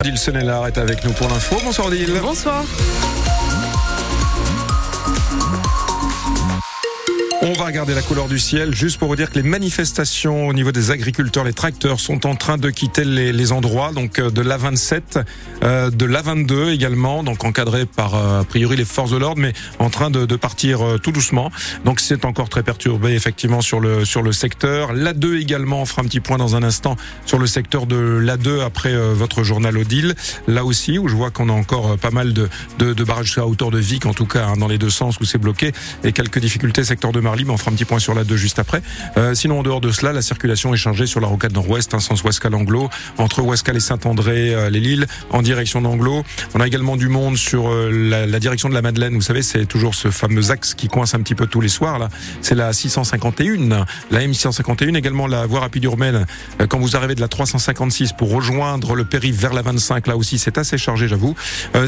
Odile Senelard est avec nous pour l'info. Bonsoir Odile. Bonsoir. On va regarder la couleur du ciel juste pour vous dire que les manifestations au niveau des agriculteurs, les tracteurs sont en train de quitter les, endroits, donc euh, de l'A27, euh, de l'A22 également, donc encadré par euh, a priori les forces de l'ordre, mais en train de, partir tout doucement. Donc c'est encore très perturbé effectivement sur le sur le secteur. L'A2 également, on fera un petit point dans un instant sur le secteur de l'A2 après votre journal Odile. Là aussi où je vois qu'on a encore pas mal de, de, de barrages à hauteur de Vic en tout cas hein, dans les deux sens où c'est bloqué et quelques difficultés secteur de Marly, mais on fera un petit point sur la 2 juste après. Euh, sinon, en dehors de cela, la circulation est chargée sur la rocade nord-ouest, un sens Ouascal-Anglo, entre Ouascal et Saint-André, euh, les Lilles, en direction d'Anglo. On a également du monde sur euh, la, direction de la Madeleine. Vous savez, c'est toujours ce fameux axe qui coince un petit peu tous les soirs. Là, c'est la 651, la M651, également la voie rapide urbaine. Euh, quand vous arrivez de la 356 pour rejoindre le périph' vers la 25, là aussi, c'est assez chargé, j'avoue.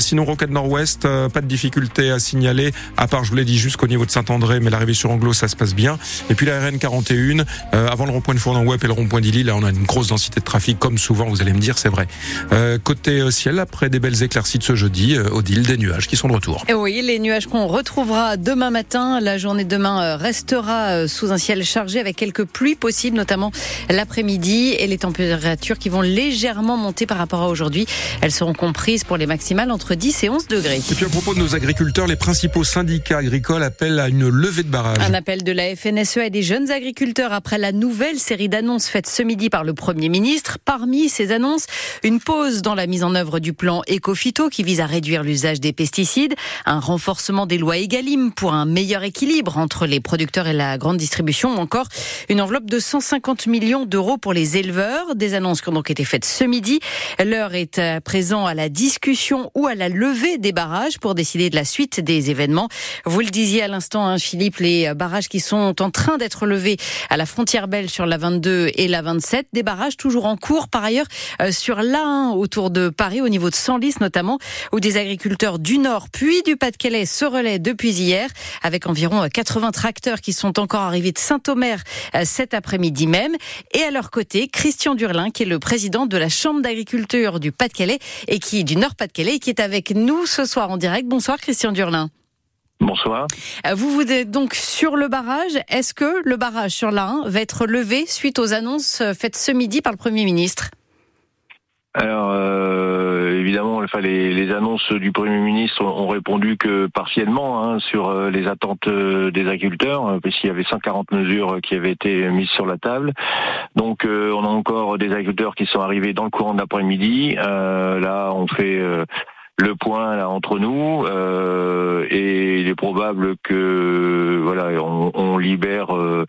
Sinon, rocade nord-ouest, pas de difficulté à signaler, à part, je vous l'ai dit, jusqu'au niveau de Saint-André, mais l'arrivée sur Anglo, ça se passe bien. Et puis la RN 41, euh, avant le rond-point de Fournon-Web et le rond-point d'Illy, là, on a une grosse densité de trafic, comme souvent, vous allez me dire, c'est vrai. Euh, côté euh, ciel, après des belles éclaircies de ce jeudi, euh, Odile, des nuages qui sont de retour. Et oui, les nuages qu'on retrouvera demain matin. La journée de demain euh, restera sous un ciel chargé avec quelques pluies possibles, notamment l'après-midi et les températures qui vont légèrement monter par rapport à aujourd'hui. Elles seront comprises pour les maximales entre 10 et 11 degrés. Et puis à propos de nos agriculteurs, les principaux syndicats agricoles appellent à une levée de barrage. Un appel de la FNSE et des jeunes agriculteurs après la nouvelle série d'annonces faites ce midi par le Premier ministre. Parmi ces annonces, une pause dans la mise en œuvre du plan Ecofito qui vise à réduire l'usage des pesticides, un renforcement des lois Egalim pour un meilleur équilibre entre les producteurs et la grande distribution, ou encore une enveloppe de 150 millions d'euros pour les éleveurs. Des annonces qui ont donc été faites ce midi. L'heure est à présent à la discussion ou à la levée des barrages pour décider de la suite des événements. Vous le disiez à l'instant, hein, Philippe, les barrages qui sont en train d'être levés à la frontière belge sur la 22 et la 27. Des barrages toujours en cours par ailleurs euh, sur l'A1 autour de Paris, au niveau de Senlis notamment, où des agriculteurs du Nord puis du Pas-de-Calais se relaient depuis hier, avec environ 80 tracteurs qui sont encore arrivés de Saint-Omer euh, cet après-midi même. Et à leur côté, Christian Durlin, qui est le président de la Chambre d'agriculture du Pas-de-Calais et qui du Nord Pas-de-Calais, qui est avec nous ce soir en direct. Bonsoir Christian Durlin. Bonsoir. Euh, Vous vous êtes donc sur le barrage. Est-ce que le barrage sur l'A1 va être levé suite aux annonces euh, faites ce midi par le Premier ministre? Alors euh, évidemment, enfin, les, les annonces du Premier ministre ont, répondu que partiellement hein, sur les attentes des agriculteurs, puisqu'il y avait 140 mesures qui avaient été mises sur la table. Donc euh, on a encore des agriculteurs qui sont arrivés dans le courant de l'après-midi. Euh, là, on fait le point là entre nous euh, et il est probable que voilà on, on libère euh,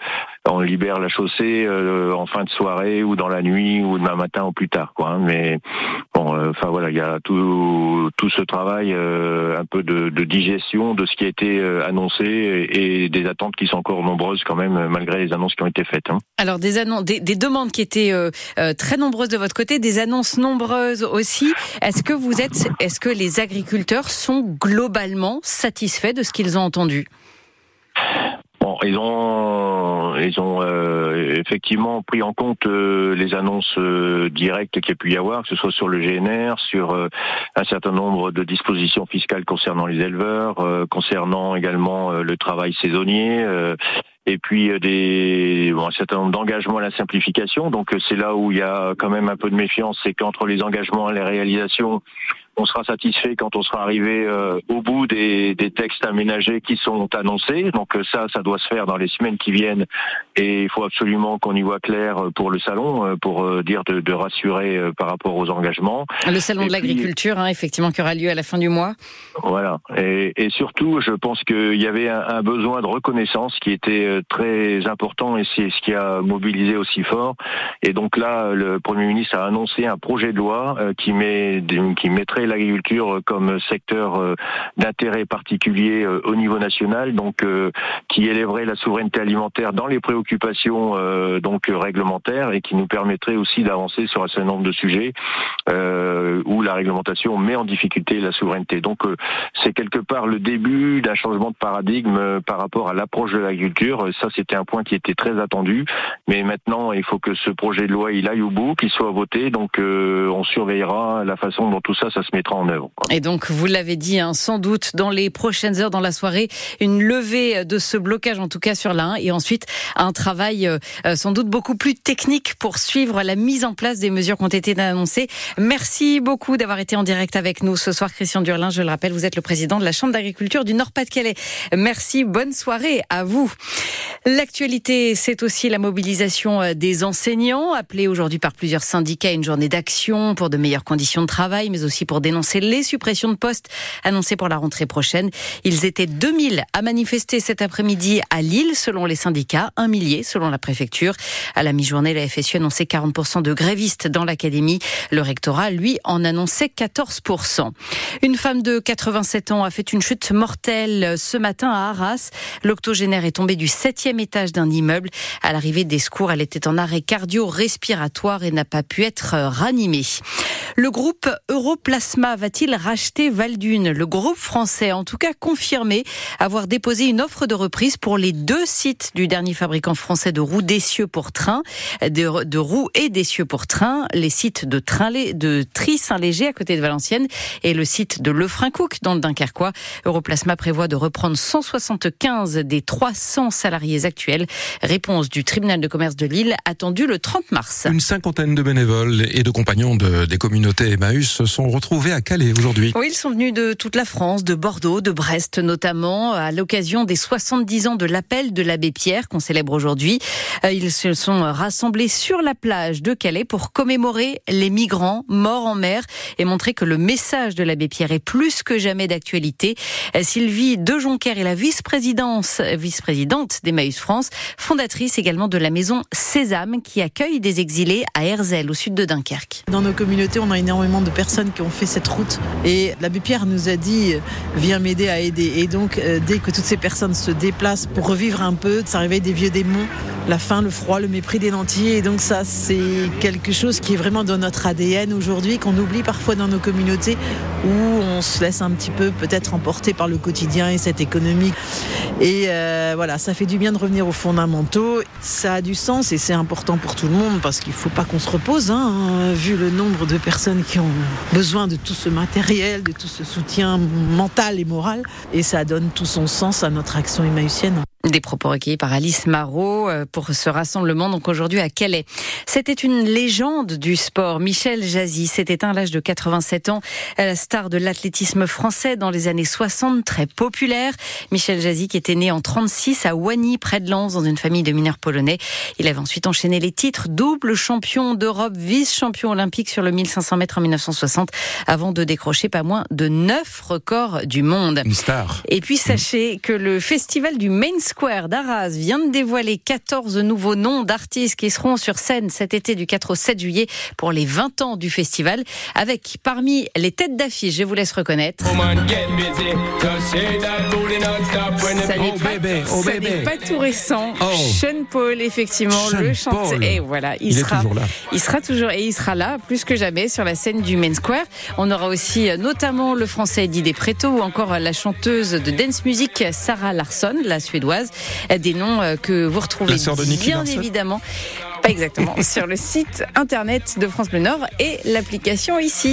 on libère la chaussée euh, en fin de soirée ou dans la nuit ou demain matin ou plus tard quoi hein. mais bon euh, enfin voilà il y a tout tout ce travail euh, un peu de, digestion de ce qui a été annoncé et, des attentes qui sont encore nombreuses quand même malgré les annonces qui ont été faites hein. Alors des, annonces, des, des demandes qui étaient très nombreuses de votre côté, des annonces nombreuses aussi. Est-ce que vous êtes, est-ce que les agriculteurs sont globalement satisfaits de ce qu'ils ont entendu? Ils ont, ils ont euh, effectivement pris en compte euh, les annonces euh, directes qu'il y a pu y avoir, que ce soit sur le GNR, sur euh, un certain nombre de dispositions fiscales concernant les éleveurs, euh, concernant également euh, le travail saisonnier. et puis des bon, un certain nombre d'engagements à la simplification. Donc c'est là où il y a quand même un peu de méfiance, c'est qu'entre les engagements et les réalisations, on sera satisfait quand on sera arrivé euh, au bout des, textes aménagés qui sont annoncés. Donc euh, ça, ça doit se faire dans les semaines qui viennent. Et il faut absolument qu'on y voit clair euh, pour le salon, euh, pour euh, dire de, de rassurer par rapport aux engagements. Le salon Et de l'agriculture, hein, effectivement, qui aura lieu à la fin du mois. Voilà. Et, et surtout, je pense qu'il y avait un, un besoin de reconnaissance qui était très important et c'est ce qui a mobilisé aussi fort. Et donc là, le Premier ministre a annoncé un projet de loi qui, met, qui mettrait l'agriculture comme secteur d'intérêt particulier au niveau national, donc qui élèverait la souveraineté alimentaire dans les préoccupations donc réglementaires et qui nous permettrait aussi d'avancer sur un certain nombre de sujets où la réglementation met en difficulté la souveraineté. Donc c'est quelque part le début d'un changement de paradigme par rapport à l'approche de l'agriculture. Ça, c'était un point qui était très attendu. Mais maintenant, il faut que ce projet de loi il aille au bout, qu'il soit voté. Donc, euh, on surveillera la façon dont tout ça, ça se mettra en œuvre. Et donc, vous l'avez dit, hein, sans doute dans les prochaines heures, dans la soirée, une levée de ce blocage, en tout cas sur la 1, et ensuite un travail euh, euh, sans doute beaucoup plus technique pour suivre la mise en place des mesures qui ont été annoncées. Merci beaucoup d'avoir été en direct avec nous ce soir, Christian Durlin. Je le rappelle, vous êtes le président de la Chambre d'agriculture du Nord-Pas-de-Calais. Merci, bonne soirée à vous. L'actualité, c'est aussi la mobilisation euh, des enseignants, appelés aujourd'hui par plusieurs syndicats à une journée d'action pour de meilleures conditions de travail, mais aussi pour dénoncer les suppressions de postes annoncées pour la rentrée prochaine. Ils étaient 2000 à manifester cet après-midi à Lille, selon les syndicats, un selon la préfecture. À la mi-journée, la FSU annonçait 40% de grévistes dans l'académie. Le rectorat, lui, en annonçait 14%. Une femme de 87 ans a fait une chute mortelle ce matin à Arras. L'octogénaire est tombé du septième étage d'un immeuble. À l'arrivée des secours, elle était en arrêt cardio-respiratoire et n'a pas pu être ranimée. Le groupe Europlasma va-t-il racheter Valdune Le groupe français, en tout cas confirmé, avoir déposé une offre de reprise pour les deux sites du dernier fabricant français de roues d'essieux pour train, de, roues et d'essieux pour train, les sites de, train, de Tri-Saint-Léger à côté de Valenciennes et le site de Lefrancouc dans le Dunkerquois. Europlasma prévoit de reprendre 175 des 300 salariés actuels. Réponse du tribunal de commerce de Lille attendue le 30 mars. Une cinquantaine de bénévoles et de compagnons de, des communautés communauté Emmaüs se sont retrouvés à Calais aujourd'hui. Oui, ils sont venus de toute la France, de Bordeaux, de Brest notamment, à l'occasion des 70 ans de l'appel de l'abbé Pierre qu'on célèbre aujourd'hui. Euh, ils se sont rassemblés sur la plage de Calais pour commémorer les migrants morts en mer et montrer que le message de l'abbé Pierre est plus que jamais d'actualité. Euh, Sylvie De Jonquer est la vice-présidente vice-présidente d'Emmaüs France, fondatrice également de la maison Sésame qui accueille des exilés à Herzl au sud de Dunkerque. Dans nos communautés, on a énormément de personnes qui ont fait cette route. Et l'abbé Pierre nous a dit, viens m'aider à aider. Et donc, euh, dès que toutes ces personnes se déplacent pour revivre un peu, ça réveille des vieux démons, la faim, le froid, le mépris des nantis. Et donc ça, c'est quelque chose qui est vraiment dans notre ADN aujourd'hui, qu'on oublie parfois dans nos communautés, où on se laisse un petit peu peut-être emporter par le quotidien et cette économie. Et euh, voilà, ça fait du bien de revenir aux fondamentaux. Ça a du sens et c'est important pour tout le monde parce qu'il ne faut pas qu'on se repose, hein, vu le nombre de personnes qui ont besoin de tout ce matériel, de tout ce soutien mental et moral. Et ça donne tout son sens à notre action émaüsienne. Des propos recueillis par Alice Marot euh, pour ce rassemblement donc aujourd'hui à Calais. C'était une légende du sport. Michel Jazzy s'est éteint à l'âge de 87 ans, la star de l'athlétisme français dans les années 60, très populaire. Michel Jazzy qui était né en 36 à Wany près de Lens dans une famille de mineurs polonais. Il avait ensuite enchaîné les titres double champion d'Europe, vice-champion olympique sur le 1500 mètres en 1960 avant de décrocher pas moins de neuf records du monde. Une star. Et puis sachez que le festival du Main Square d'Arras vient de dévoiler 14 nouveaux noms d'artistes qui seront sur scène cet été du 4 au 7 juillet pour les 20 ans du festival, avec parmi les têtes d'affiche, je vous laisse reconnaître. Ça n'est pas, tout récent. Oh. Sean Paul, effectivement, le chanteur. Et voilà, il, sera, toujours là. Il sera toujours et il sera là plus que jamais sur la scène du Main Square. On aura aussi euh, notamment le français Didier Preto ou encore la chanteuse de dance music Sarah Larsson, la suédoise. Des noms euh, que vous retrouvez bien évidemment, pas exactement, sur le site internet de France Bleu Nord et l'application ici.